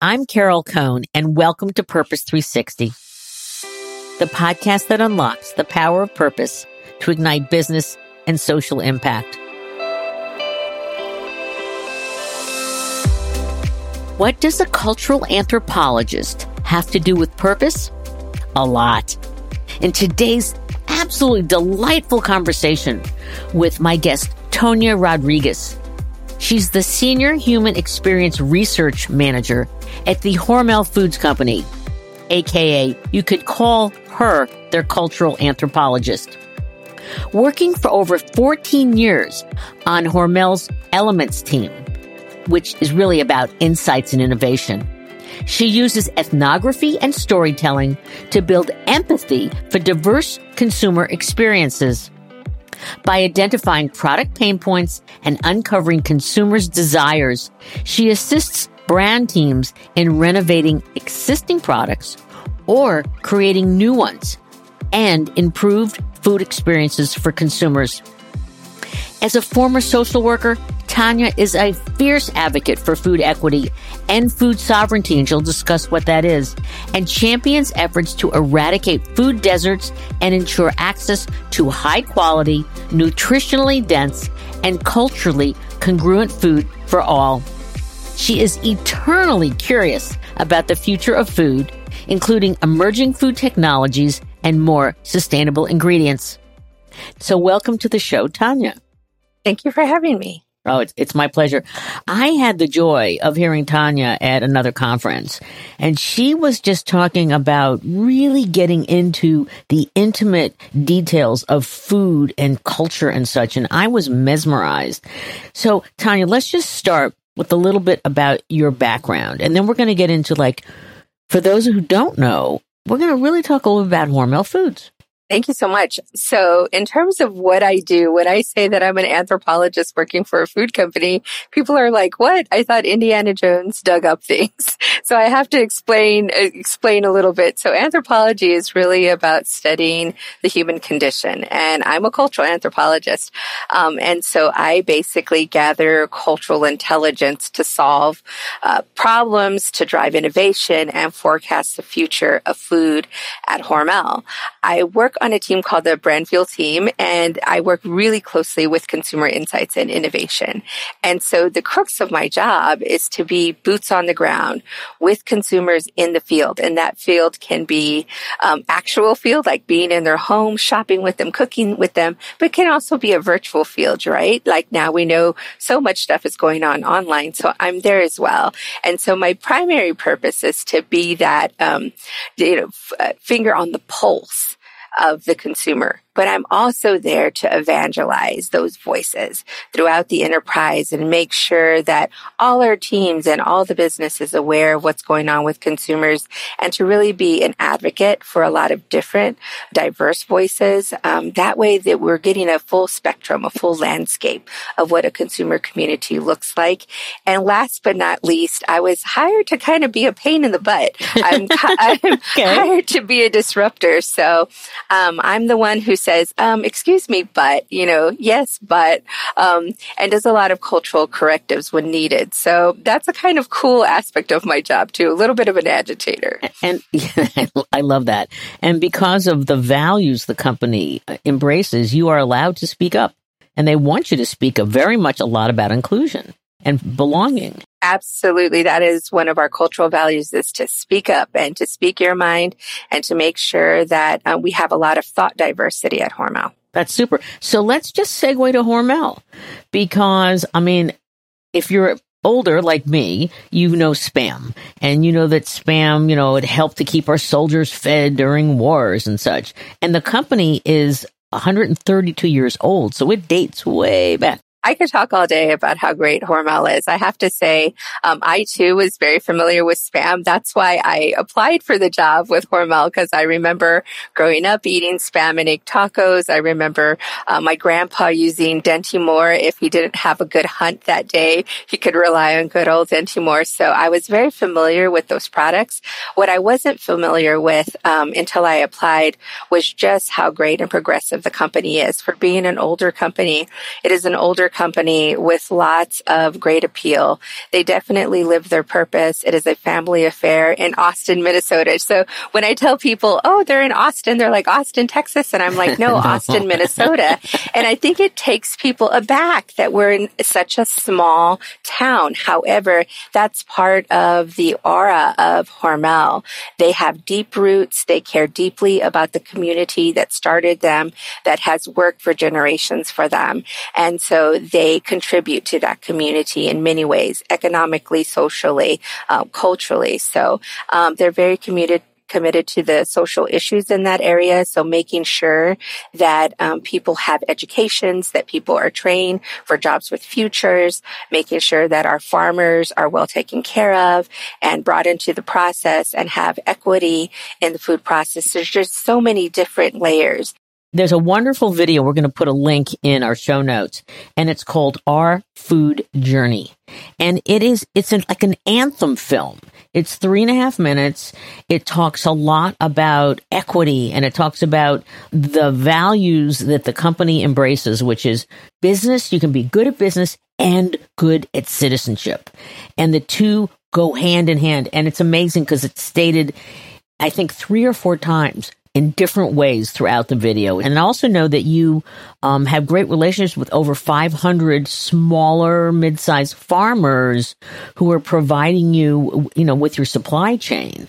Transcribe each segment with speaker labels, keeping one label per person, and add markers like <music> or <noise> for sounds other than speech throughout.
Speaker 1: I'm Carol Cone, and welcome to Purpose 360, the podcast that unlocks the power of purpose to ignite business and social impact. What does a cultural anthropologist have to do with purpose? A lot. In today's absolutely delightful conversation with my guest, Tanya Rodriguez. She's the Senior Human Experience Research Manager at the Hormel Foods Company, aka you could call her their cultural anthropologist. Working for over 14 years on Hormel's Elements team, which is really about insights and innovation. She uses ethnography and storytelling to build empathy for diverse consumer experiences. By identifying product pain points and uncovering consumers' desires, she assists brand teams in renovating existing products or creating new ones and improved food experiences for consumers. As a former social worker, Tanya is a fierce advocate for food equity and food sovereignty, and she'll discuss what that is, and champions efforts to eradicate food deserts and ensure access to high quality, nutritionally dense, and culturally congruent food for all. She is eternally curious about the future of food, including emerging food technologies and more sustainable ingredients. So, welcome to the show, Tanya.
Speaker 2: Thank you for having me.
Speaker 1: Oh, it's, it's my pleasure. I had the joy of hearing Tanya at another conference, and she was just talking about really getting into the intimate details of food and culture and such, and I was mesmerized. So, Tanya, let's just start with a little bit about your background, and then we're going to get into like, for those who don't know, we're going to really talk a little about Hormel Foods.
Speaker 2: Thank you so much. So in terms of what I do, when I say that I'm an anthropologist working for a food company, people are like, what? I thought Indiana Jones dug up things. <laughs> So I have to explain, explain a little bit. So anthropology is really about studying the human condition and I'm a cultural anthropologist. Um, and so I basically gather cultural intelligence to solve uh, problems, to drive innovation and forecast the future of food at Hormel. I work on a team called the Brandfield team, and I work really closely with consumer insights and innovation. And so the crux of my job is to be boots on the ground with consumers in the field. And that field can be um, actual field, like being in their home, shopping with them, cooking with them, but can also be a virtual field, right? Like now we know so much stuff is going on online. So I'm there as well. And so my primary purpose is to be that, um, you know, f- uh, finger on the pulse of the consumer but I'm also there to evangelize those voices throughout the enterprise and make sure that all our teams and all the business is aware of what's going on with consumers and to really be an advocate for a lot of different diverse voices. Um, that way that we're getting a full spectrum, a full landscape of what a consumer community looks like. And last but not least, I was hired to kind of be a pain in the butt. I'm, <laughs> I'm okay. hired to be a disruptor. So um, I'm the one who says, um, excuse me, but, you know, yes, but, um, and does a lot of cultural correctives when needed. So that's a kind of cool aspect of my job too, a little bit of an agitator.
Speaker 1: And yeah, <laughs> I love that. And because of the values the company uh, embraces, you are allowed to speak up and they want you to speak up very much a lot about inclusion and belonging.
Speaker 2: Absolutely. That is one of our cultural values is to speak up and to speak your mind and to make sure that uh, we have a lot of thought diversity at Hormel.
Speaker 1: That's super. So let's just segue to Hormel because, I mean, if you're older like me, you know spam and you know that spam, you know, it helped to keep our soldiers fed during wars and such. And the company is 132 years old, so it dates way back.
Speaker 2: I could talk all day about how great Hormel is. I have to say, um, I too was very familiar with spam. That's why I applied for the job with Hormel because I remember growing up eating spam and egg tacos. I remember uh, my grandpa using Dinty-Moore. If he didn't have a good hunt that day, he could rely on good old Dinty-Moore. So I was very familiar with those products. What I wasn't familiar with um, until I applied was just how great and progressive the company is. For being an older company, it is an older company with lots of great appeal. They definitely live their purpose. It is a family affair in Austin, Minnesota. So when I tell people, oh, they're in Austin, they're like Austin, Texas. And I'm like, no, <laughs> Austin, Minnesota. And I think it takes people aback that we're in such a small town. However, that's part of the aura of Hormel. They have deep roots. They care deeply about the community that started them, that has worked for generations for them. And so they contribute to that community in many ways, economically, socially, uh, culturally. So um, they're very committed committed to the social issues in that area. So making sure that um, people have educations, that people are trained for jobs with futures, making sure that our farmers are well taken care of and brought into the process and have equity in the food process. There's just so many different layers.
Speaker 1: There's a wonderful video. We're going to put a link in our show notes and it's called Our Food Journey. And it is, it's an, like an anthem film. It's three and a half minutes. It talks a lot about equity and it talks about the values that the company embraces, which is business. You can be good at business and good at citizenship. And the two go hand in hand. And it's amazing because it's stated, I think, three or four times in different ways throughout the video. And I also know that you um, have great relationships with over 500 smaller, mid-sized farmers who are providing you, you know, with your supply chain.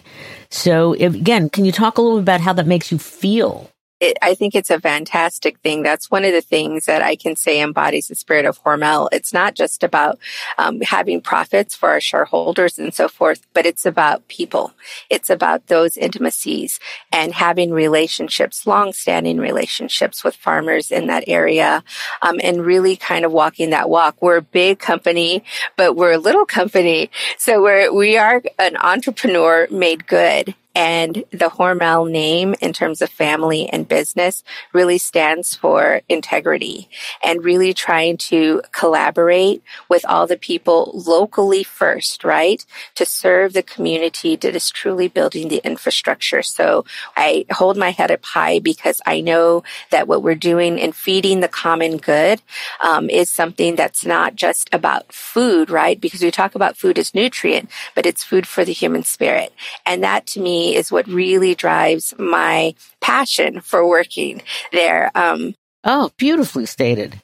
Speaker 1: So if, again, can you talk a little bit about how that makes you feel?
Speaker 2: It, I think it's a fantastic thing. That's one of the things that I can say embodies the spirit of Hormel. It's not just about um, having profits for our shareholders and so forth, but it's about people. It's about those intimacies and having relationships, long-standing relationships with farmers in that area, um, and really kind of walking that walk. We're a big company, but we're a little company, so we're we are an entrepreneur made good and the Hormel name in terms of family and business really stands for integrity and really trying to collaborate with all the people locally first, right? To serve the community that is truly building the infrastructure. So I hold my head up high because I know that what we're doing in feeding the common good um, is something that's not just about food, right? Because we talk about food as nutrient, but it's food for the human spirit. And that to me is what really drives my passion for working there. Um,
Speaker 1: oh, beautifully stated.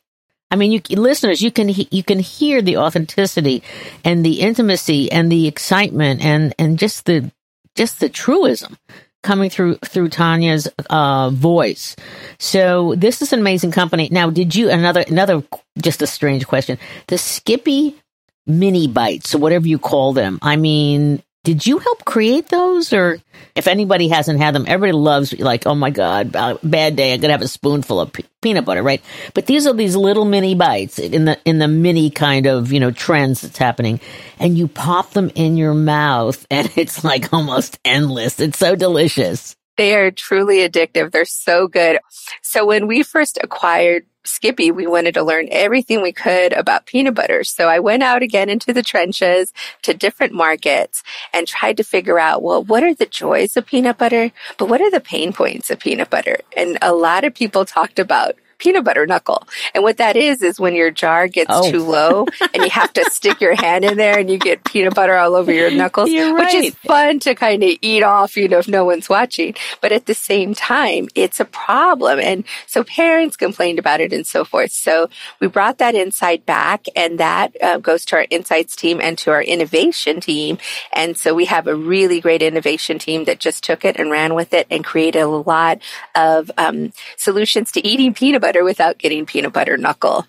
Speaker 1: I mean, you listeners, you can you can hear the authenticity and the intimacy and the excitement and and just the just the truism coming through through Tanya's uh, voice. So this is an amazing company. Now, did you another another just a strange question? The Skippy mini bites, whatever you call them. I mean, did you help create those or if anybody hasn't had them everybody loves like oh my god uh, bad day i'm gonna have a spoonful of pe- peanut butter right? But these are these little mini bites in the in the mini kind of you know trends that's happening and you pop them in your mouth <laughs> and it's like almost endless. It's so delicious
Speaker 2: they are truly addictive they're so good so when we first acquired Skippy, we wanted to learn everything we could about peanut butter. So I went out again into the trenches to different markets and tried to figure out, well, what are the joys of peanut butter? But what are the pain points of peanut butter? And a lot of people talked about peanut butter knuckle. And what that is, is when your jar gets oh. too low and you have to <laughs> stick your hand in there and you get peanut butter all over your knuckles,
Speaker 1: right.
Speaker 2: which is fun to kind of eat off, you know, if no one's watching. But at the same time, it's a problem. And so parents complained about it and so forth. So we brought that insight back and that uh, goes to our insights team and to our innovation team. And so we have a really great innovation team that just took it and ran with it and created a lot of um, solutions to eating peanut butter without getting peanut butter knuckle.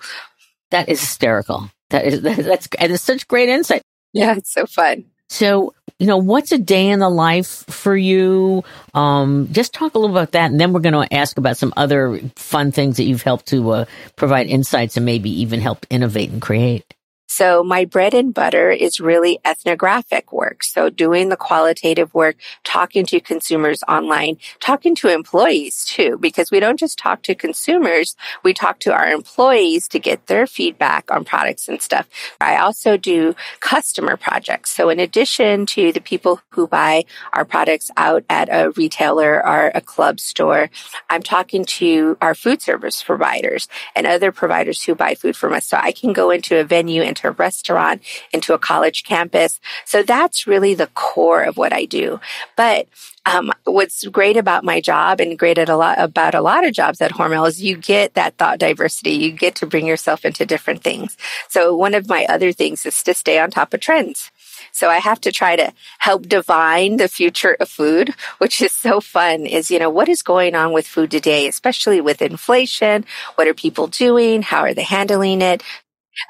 Speaker 1: That is hysterical. That is <laughs> that's and it's such great insight.
Speaker 2: Yeah, it's so fun.
Speaker 1: So, you know, what's a day in the life for you? Um, just talk a little about that, and then we're going to ask about some other fun things that you've helped to uh, provide insights and maybe even help innovate and create.
Speaker 2: So my bread and butter is really ethnographic work. So doing the qualitative work, talking to consumers online, talking to employees too, because we don't just talk to consumers. We talk to our employees to get their feedback on products and stuff. I also do customer projects. So in addition to the people who buy our products out at a retailer or a club store, I'm talking to our food service providers and other providers who buy food from us. So I can go into a venue and a restaurant, into a college campus. So that's really the core of what I do. But um, what's great about my job and great at a lot about a lot of jobs at Hormel is you get that thought diversity. You get to bring yourself into different things. So one of my other things is to stay on top of trends. So I have to try to help divine the future of food, which is so fun is, you know, what is going on with food today, especially with inflation? What are people doing? How are they handling it?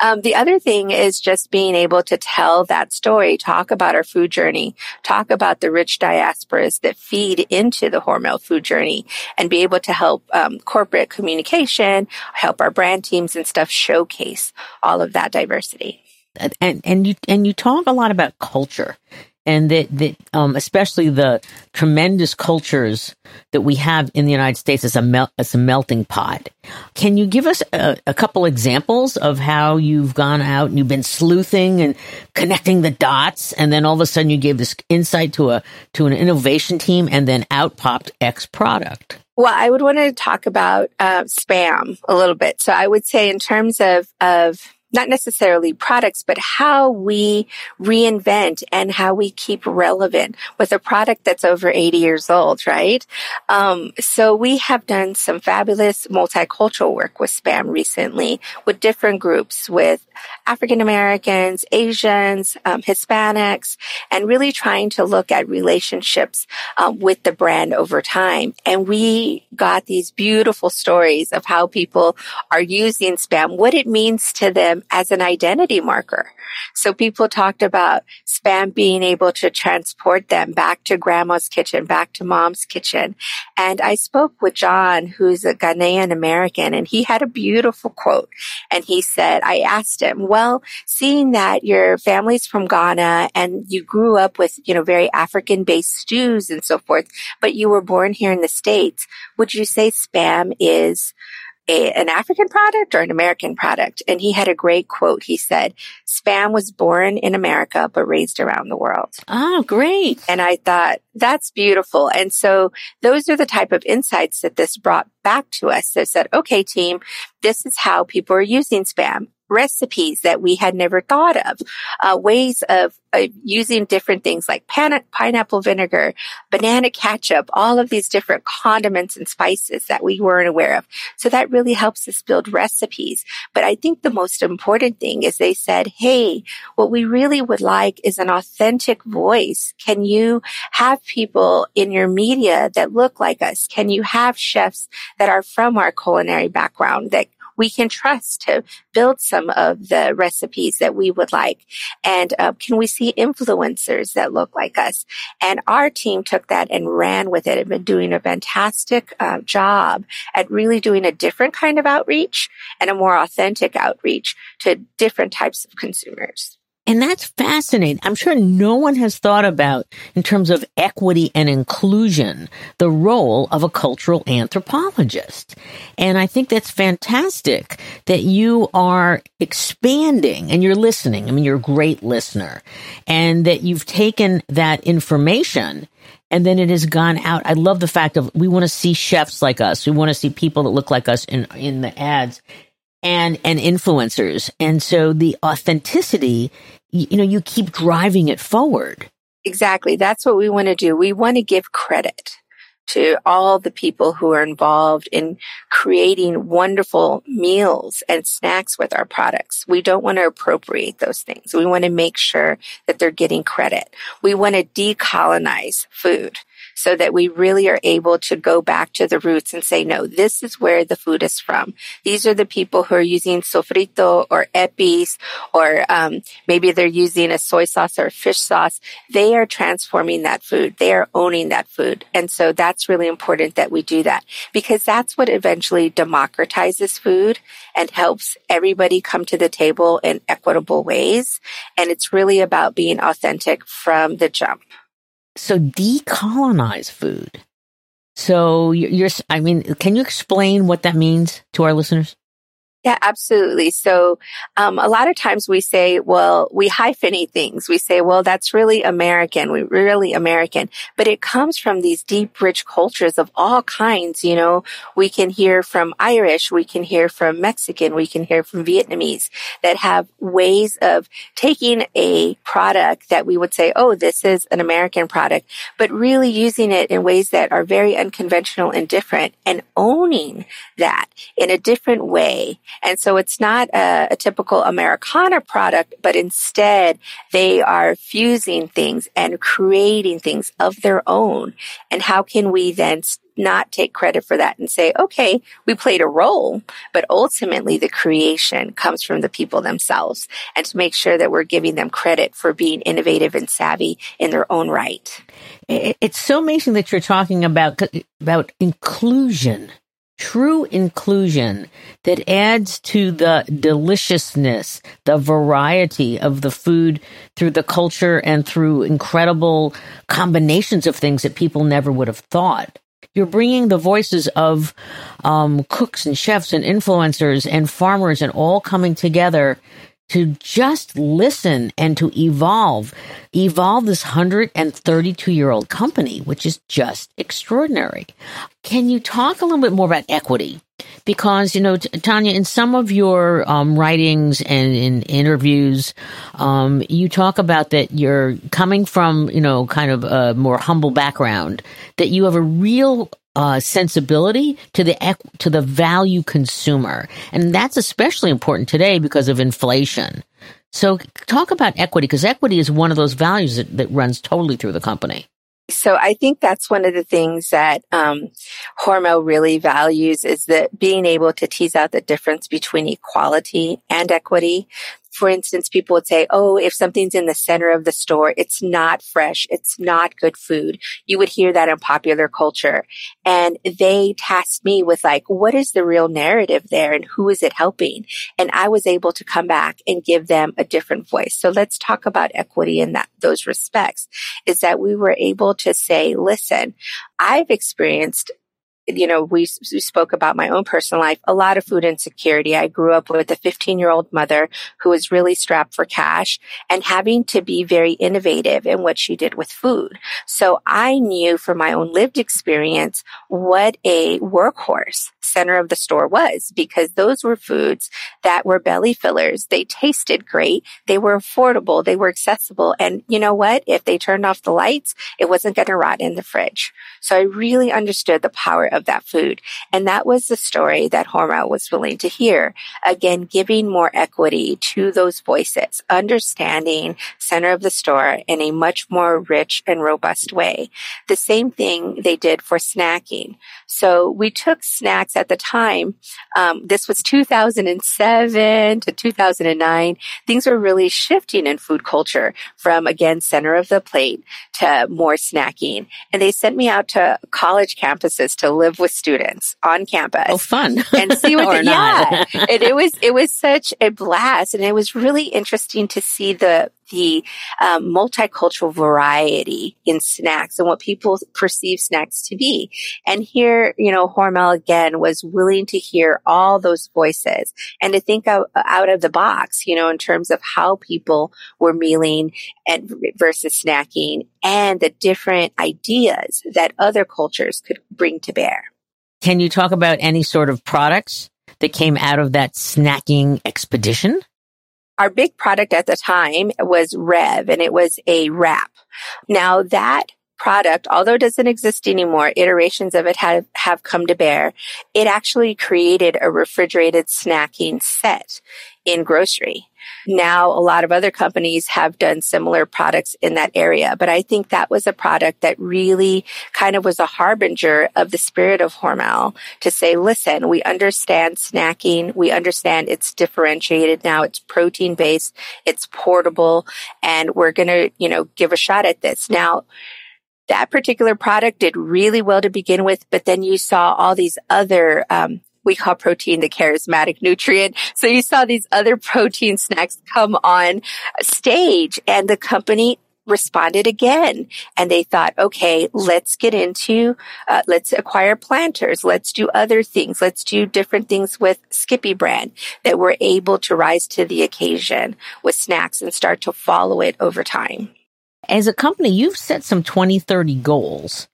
Speaker 2: Um, the other thing is just being able to tell that story, talk about our food journey, talk about the rich diasporas that feed into the Hormel food journey, and be able to help um, corporate communication, help our brand teams and stuff showcase all of that diversity.
Speaker 1: And and you and you talk a lot about culture and that that um, especially the tremendous cultures that we have in the United States as a mel- as a melting pot. Can you give us a, a, couple examples of how you've gone out and you've been sleuthing and connecting the dots, and then all of a sudden you gave this insight to a to an innovation team, and then out popped X product.
Speaker 2: Well, I would want to talk about uh, spam a little bit. So I would say in terms of of not necessarily products, but how we reinvent and how we keep relevant with a product that's over 80 years old, right? Um, so we have done some fabulous multicultural work with SPAM recently with different groups with African Americans, Asians, um, Hispanics, and really trying to look at relationships um, with the brand over time. And we got these beautiful stories of how people are using spam, what it means to them as an identity marker. So people talked about spam being able to transport them back to grandma's kitchen, back to mom's kitchen. And I spoke with John, who's a Ghanaian American, and he had a beautiful quote. And he said, I asked him, well, seeing that your family's from Ghana and you grew up with, you know, very African based stews and so forth, but you were born here in the States, would you say spam is a, an African product or an American product. And he had a great quote. He said, Spam was born in America, but raised around the world.
Speaker 1: Oh, great.
Speaker 2: And I thought that's beautiful. And so those are the type of insights that this brought back to us that said, okay, team, this is how people are using spam recipes that we had never thought of, uh, ways of, of, using different things like pan- pineapple vinegar, banana ketchup, all of these different condiments and spices that we weren't aware of. So that really helps us build recipes. But I think the most important thing is they said, Hey, what we really would like is an authentic voice. Can you have people in your media that look like us? Can you have chefs that are from our culinary background that we can trust to build some of the recipes that we would like? And uh, can we see influencers that look like us? And our team took that and ran with it and been doing a fantastic uh, job at really doing a different kind of outreach and a more authentic outreach to different types of consumers.
Speaker 1: And that's fascinating. I'm sure no one has thought about, in terms of equity and inclusion, the role of a cultural anthropologist. And I think that's fantastic that you are expanding and you're listening. I mean, you're a great listener and that you've taken that information and then it has gone out. I love the fact of we want to see chefs like us. We want to see people that look like us in, in the ads and, and influencers. And so the authenticity you know, you keep driving it forward.
Speaker 2: Exactly. That's what we want to do. We want to give credit to all the people who are involved in creating wonderful meals and snacks with our products. We don't want to appropriate those things. We want to make sure that they're getting credit. We want to decolonize food. So that we really are able to go back to the roots and say, no, this is where the food is from. These are the people who are using sofrito or epis, or um, maybe they're using a soy sauce or a fish sauce. They are transforming that food. They are owning that food. And so that's really important that we do that because that's what eventually democratizes food and helps everybody come to the table in equitable ways. And it's really about being authentic from the jump.
Speaker 1: So decolonize food. So you're, I mean, can you explain what that means to our listeners?
Speaker 2: Yeah, absolutely. So, um, a lot of times we say, well, we hyphenate things. We say, well, that's really American. We really American, but it comes from these deep, rich cultures of all kinds. You know, we can hear from Irish, we can hear from Mexican, we can hear from Vietnamese that have ways of taking a product that we would say, oh, this is an American product, but really using it in ways that are very unconventional and different and owning that in a different way and so it's not a, a typical Americana product, but instead they are fusing things and creating things of their own. And how can we then not take credit for that and say, okay, we played a role, but ultimately the creation comes from the people themselves and to make sure that we're giving them credit for being innovative and savvy in their own right.
Speaker 1: It's so amazing that you're talking about, about inclusion true inclusion that adds to the deliciousness, the variety of the food through the culture and through incredible combinations of things that people never would have thought. You're bringing the voices of um, cooks and chefs and influencers and farmers and all coming together to just listen and to evolve, evolve this 132 year old company, which is just extraordinary. Can you talk a little bit more about equity? Because, you know, Tanya, in some of your um, writings and in interviews, um, you talk about that you're coming from, you know, kind of a more humble background, that you have a real uh, sensibility to the to the value consumer, and that's especially important today because of inflation. So, talk about equity because equity is one of those values that, that runs totally through the company.
Speaker 2: So I think that's one of the things that um, Hormel really values is that being able to tease out the difference between equality and equity for instance, people would say, Oh, if something's in the center of the store, it's not fresh. It's not good food. You would hear that in popular culture. And they tasked me with like, what is the real narrative there and who is it helping? And I was able to come back and give them a different voice. So let's talk about equity in that, those respects is that we were able to say, listen, I've experienced you know, we, we spoke about my own personal life, a lot of food insecurity. I grew up with a 15 year old mother who was really strapped for cash and having to be very innovative in what she did with food. So I knew from my own lived experience what a workhorse center of the store was because those were foods that were belly fillers. They tasted great. They were affordable. They were accessible. And you know what? If they turned off the lights, it wasn't going to rot in the fridge. So I really understood the power of that food. And that was the story that Hormel was willing to hear. Again, giving more equity to those voices, understanding center of the store in a much more rich and robust way. The same thing they did for snacking. So we took snacks at the time. Um, this was 2007 to 2009. Things were really shifting in food culture from again, center of the plate to more snacking. And they sent me out to college campuses to live with students on campus.
Speaker 1: Oh, fun.
Speaker 2: and see what, <laughs> the, <laughs> yeah. and it was, it was such a blast. And it was really interesting to see the, the um, multicultural variety in snacks and what people perceive snacks to be. And here, you know, Hormel again was willing to hear all those voices and to think out, out of the box, you know, in terms of how people were mealing and versus snacking and the different ideas that other cultures could bring to bear.
Speaker 1: Can you talk about any sort of products that came out of that snacking expedition?
Speaker 2: Our big product at the time was Rev and it was a wrap. Now that product, although it doesn't exist anymore, iterations of it have, have come to bear. It actually created a refrigerated snacking set in grocery. Now a lot of other companies have done similar products in that area. But I think that was a product that really kind of was a harbinger of the spirit of Hormel to say, listen, we understand snacking. We understand it's differentiated now. It's protein based. It's portable and we're going to, you know, give a shot at this. Now, that particular product did really well to begin with, but then you saw all these other um, we call protein the charismatic nutrient. So you saw these other protein snacks come on stage and the company responded again. And they thought okay let's get into uh, let's acquire planters. Let's do other things. Let's do different things with skippy brand that were able to rise to the occasion with snacks and start to follow it over time.
Speaker 1: As a company you've set some 2030 goals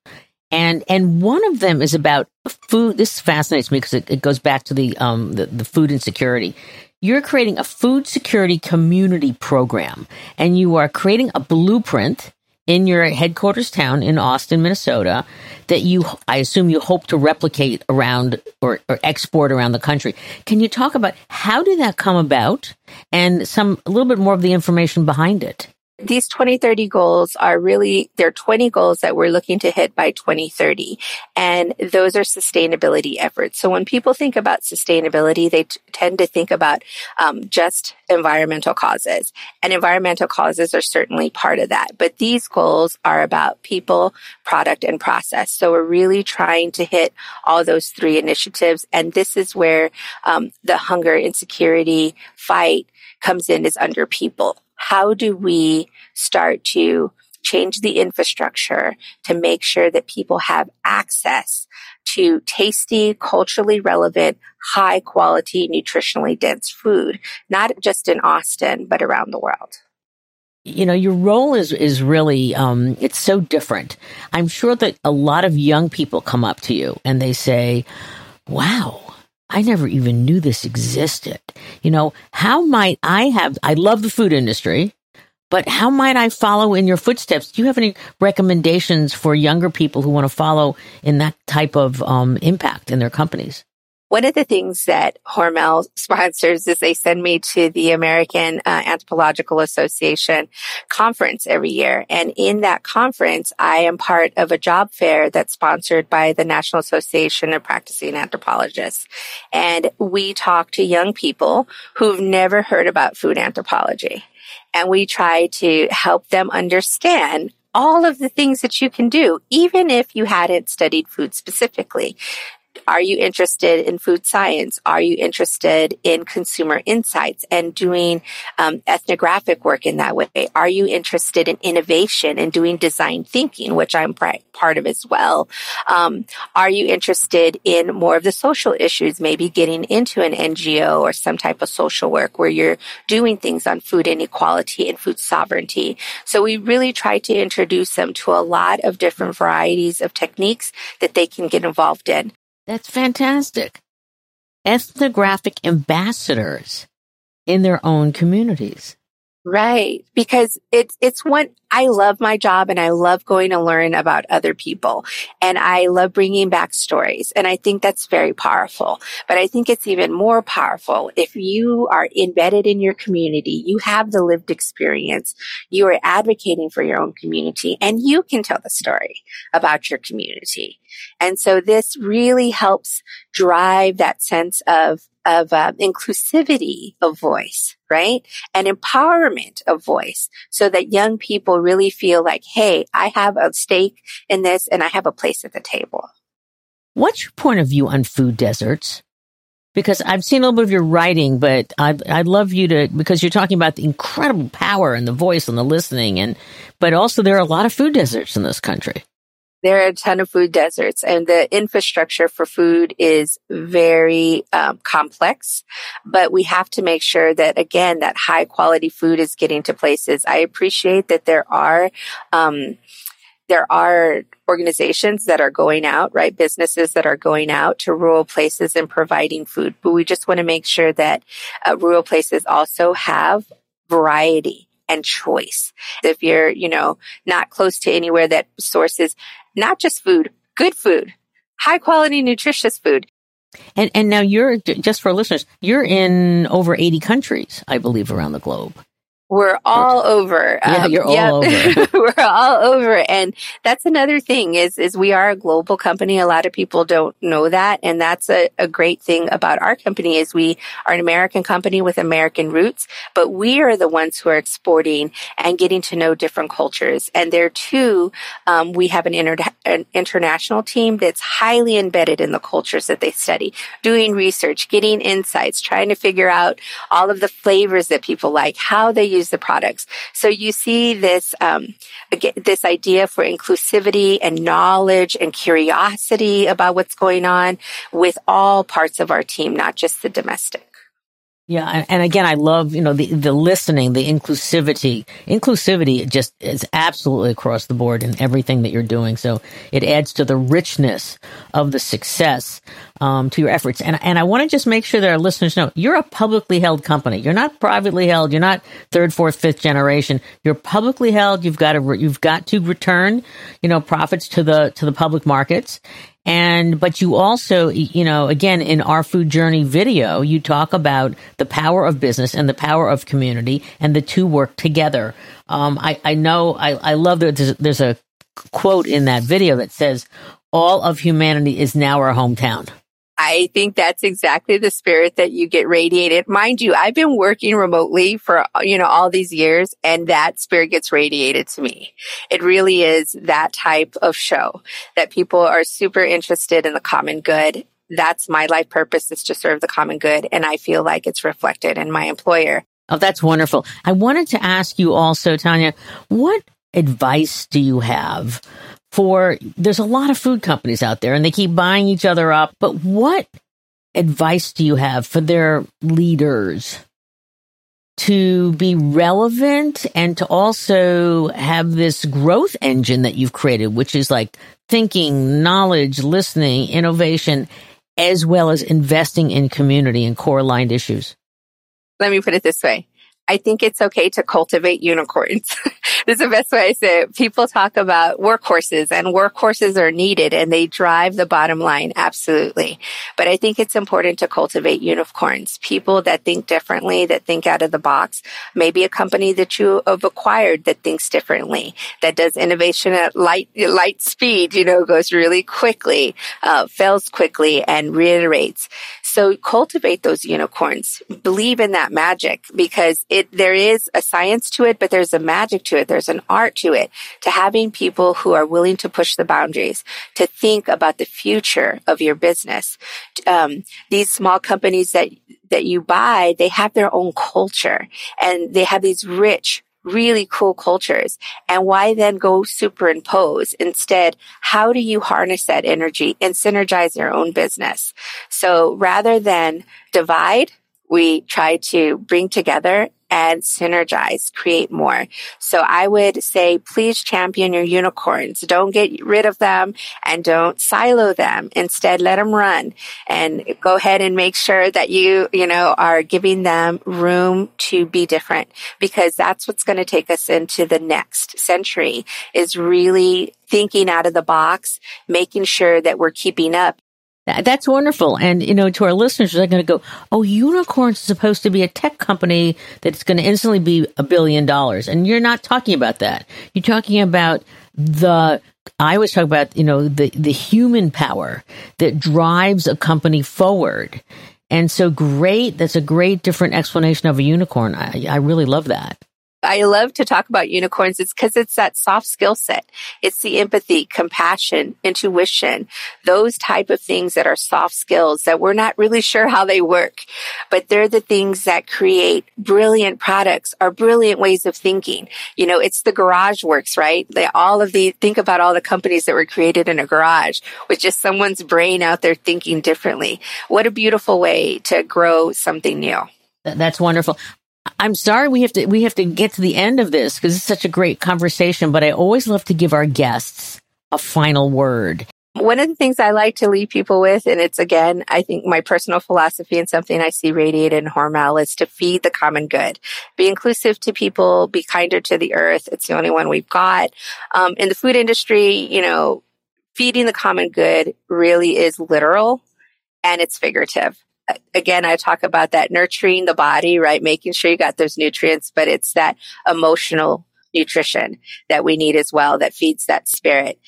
Speaker 1: and and one of them is about food. This fascinates me because it, it goes back to the um the, the food insecurity. You're creating a food security community program, and you are creating a blueprint in your headquarters town in Austin, Minnesota, that you, I assume you hope to replicate around or, or, export around the country. Can you talk about how did that come about and some, a little bit more of the information behind it?
Speaker 2: These 2030 goals are really, they're 20 goals that we're looking to hit by 2030. And those are sustainability efforts. So when people think about sustainability, they t- tend to think about um, just environmental causes. And environmental causes are certainly part of that. But these goals are about people, product, and process. So we're really trying to hit all those three initiatives. And this is where um, the hunger, insecurity, fight comes in is under people how do we start to change the infrastructure to make sure that people have access to tasty, culturally relevant, high quality, nutritionally dense food, not just in Austin, but around the world.
Speaker 1: You know, your role is, is really, um, it's so different. I'm sure that a lot of young people come up to you and they say, wow, I never even knew this existed. You know, how might I have, I love the food industry, but how might I follow in your footsteps? Do you have any recommendations for younger people who want to follow in that type of um, impact in their companies?
Speaker 2: One of the things that Hormel sponsors is they send me to the American uh, Anthropological Association conference every year. And in that conference, I am part of a job fair that's sponsored by the National Association of Practicing Anthropologists. And we talk to young people who've never heard about food anthropology. And we try to help them understand all of the things that you can do, even if you hadn't studied food specifically. Are you interested in food science? Are you interested in consumer insights and doing um, ethnographic work in that way? Are you interested in innovation and doing design thinking, which I'm part of as well? Um, are you interested in more of the social issues, maybe getting into an NGO or some type of social work where you're doing things on food inequality and food sovereignty? So we really try to introduce them to a lot of different varieties of techniques that they can get involved in.
Speaker 1: That's fantastic. Ethnographic ambassadors in their own communities.
Speaker 2: Right. Because it's, it's one, I love my job and I love going to learn about other people and I love bringing back stories. And I think that's very powerful. But I think it's even more powerful if you are embedded in your community, you have the lived experience, you are advocating for your own community and you can tell the story about your community. And so this really helps drive that sense of of uh, inclusivity of voice, right? And empowerment of voice so that young people really feel like, Hey, I have a stake in this and I have a place at the table.
Speaker 1: What's your point of view on food deserts? Because I've seen a little bit of your writing, but I'd, I'd love you to, because you're talking about the incredible power and the voice and the listening and, but also there are a lot of food deserts in this country.
Speaker 2: There are a ton of food deserts and the infrastructure for food is very um, complex, but we have to make sure that again, that high quality food is getting to places. I appreciate that there are, um, there are organizations that are going out, right? Businesses that are going out to rural places and providing food, but we just want to make sure that uh, rural places also have variety and choice. If you're, you know, not close to anywhere that sources not just food, good food, high quality, nutritious food,
Speaker 1: And and now you're just for listeners, you're in over 80 countries, I believe, around the globe.
Speaker 2: We're all over.
Speaker 1: Yeah, um, you're all over. <laughs>
Speaker 2: We're all over. And that's another thing is, is we are a global company. A lot of people don't know that. And that's a, a great thing about our company is we are an American company with American roots, but we are the ones who are exporting and getting to know different cultures. And there too, um, we have an, inter- an international team that's highly embedded in the cultures that they study, doing research, getting insights, trying to figure out all of the flavors that people like, how they use use the products. So you see this, um, this idea for inclusivity and knowledge and curiosity about what's going on with all parts of our team, not just the domestic.
Speaker 1: Yeah, and again, I love you know the the listening, the inclusivity. Inclusivity just is absolutely across the board in everything that you're doing. So it adds to the richness of the success um, to your efforts. And and I want to just make sure that our listeners know you're a publicly held company. You're not privately held. You're not third, fourth, fifth generation. You're publicly held. You've got to you've got to return you know profits to the to the public markets. And, but you also, you know, again, in our food journey video, you talk about the power of business and the power of community and the two work together. Um, I, I know, I, I love that there's, there's a quote in that video that says, all of humanity is now our hometown.
Speaker 2: I think that's exactly the spirit that you get radiated. Mind you, I've been working remotely for, you know, all these years and that spirit gets radiated to me. It really is that type of show that people are super interested in the common good. That's my life purpose is to serve the common good. And I feel like it's reflected in my employer.
Speaker 1: Oh, that's wonderful. I wanted to ask you also, Tanya, what advice do you have for there's a lot of food companies out there and they keep buying each other up. But what advice do you have for their leaders to be relevant and to also have this growth engine that you've created, which is like thinking, knowledge, listening, innovation, as well as investing in community and core aligned issues?
Speaker 2: Let me put it this way. I think it's okay to cultivate unicorns. <laughs> this is the best way I say it. People talk about workhorses and workhorses are needed and they drive the bottom line. Absolutely. But I think it's important to cultivate unicorns, people that think differently, that think out of the box. Maybe a company that you have acquired that thinks differently, that does innovation at light, light speed, you know, goes really quickly, uh, fails quickly and reiterates. So cultivate those unicorns. Believe in that magic because it, there is a science to it, but there's a magic to it. There's an art to it to having people who are willing to push the boundaries, to think about the future of your business. Um, these small companies that, that you buy, they have their own culture and they have these rich, really cool cultures. And why then go superimpose? Instead, how do you harness that energy and synergize your own business? So rather than divide, we try to bring together and synergize, create more. So I would say, please champion your unicorns. Don't get rid of them and don't silo them. Instead, let them run and go ahead and make sure that you, you know, are giving them room to be different because that's what's going to take us into the next century is really thinking out of the box, making sure that we're keeping up
Speaker 1: that's wonderful. And, you know, to our listeners, they're going to go, oh, Unicorns supposed to be a tech company that's going to instantly be a billion dollars. And you're not talking about that. You're talking about the, I always talk about, you know, the, the human power that drives a company forward. And so great. That's a great different explanation of a unicorn. I, I really love that.
Speaker 2: I love to talk about unicorns. It's because it's that soft skill set. It's the empathy, compassion, intuition, those type of things that are soft skills that we're not really sure how they work, but they're the things that create brilliant products or brilliant ways of thinking. You know, it's the garage works, right? They, all of the, think about all the companies that were created in a garage with just someone's brain out there thinking differently. What a beautiful way to grow something new.
Speaker 1: That's wonderful. I'm sorry we have to we have to get to the end of this because it's such a great conversation, but I always love to give our guests a final word.
Speaker 2: One of the things I like to leave people with, and it's again, I think my personal philosophy and something I see radiated in Hormel is to feed the common good. Be inclusive to people, be kinder to the earth. It's the only one we've got. Um, in the food industry, you know, feeding the common good really is literal and it's figurative. Again, I talk about that nurturing the body, right? Making sure you got those nutrients, but it's that emotional nutrition that we need as well that feeds that spirit.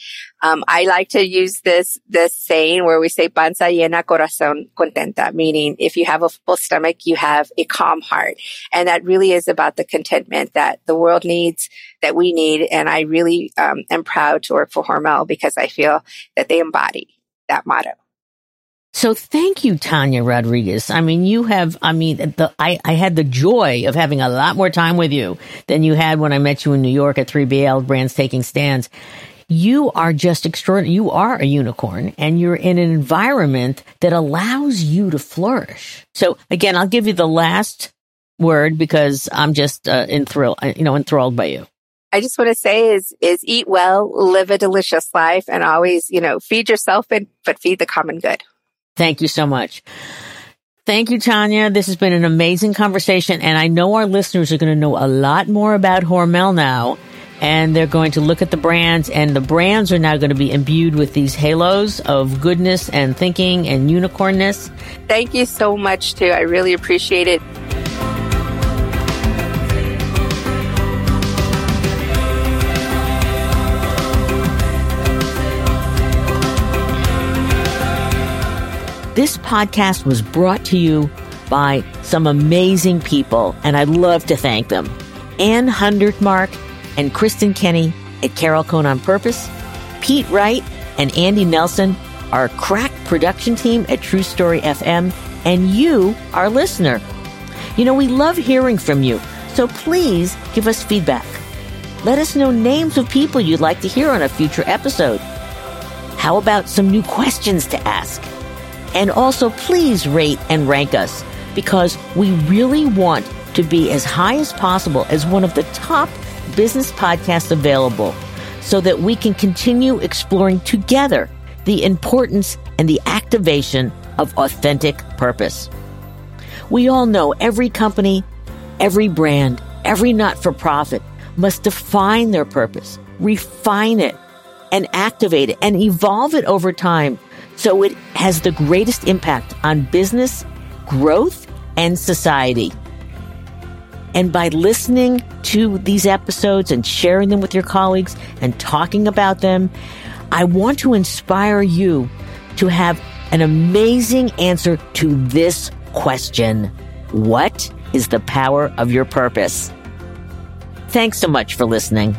Speaker 2: Um, I like to use this, this saying where we say panza llena corazón contenta, meaning if you have a full stomach, you have a calm heart. And that really is about the contentment that the world needs, that we need. And I really um, am proud to work for Hormel because I feel that they embody that motto.
Speaker 1: So thank you, Tanya Rodriguez. I mean, you have, I mean, the, I, I had the joy of having a lot more time with you than you had when I met you in New York at 3BL Brands Taking Stands. You are just extraordinary. You are a unicorn and you're in an environment that allows you to flourish. So again, I'll give you the last word because I'm just uh, enthralled, uh, you know, enthralled by you.
Speaker 2: I just want to say is, is eat well, live a delicious life and always, you know, feed yourself, and, but feed the common good.
Speaker 1: Thank you so much. Thank you, Tanya. This has been an amazing conversation, and I know our listeners are going to know a lot more about Hormel now, and they're going to look at the brands, and the brands are now going to be imbued with these halos of goodness and thinking and unicornness.
Speaker 2: Thank you so much, too. I really appreciate it.
Speaker 1: This podcast was brought to you by some amazing people, and I'd love to thank them. Ann Hundertmark and Kristen Kenny at Carol Cone on Purpose, Pete Wright and Andy Nelson, our crack production team at True Story FM, and you, our listener. You know, we love hearing from you, so please give us feedback. Let us know names of people you'd like to hear on a future episode. How about some new questions to ask? And also, please rate and rank us because we really want to be as high as possible as one of the top business podcasts available so that we can continue exploring together the importance and the activation of authentic purpose. We all know every company, every brand, every not for profit must define their purpose, refine it, and activate it and evolve it over time so it has the greatest impact on business, growth, and society. And by listening to these episodes and sharing them with your colleagues and talking about them, I want to inspire you to have an amazing answer to this question. What is the power of your purpose? Thanks so much for listening.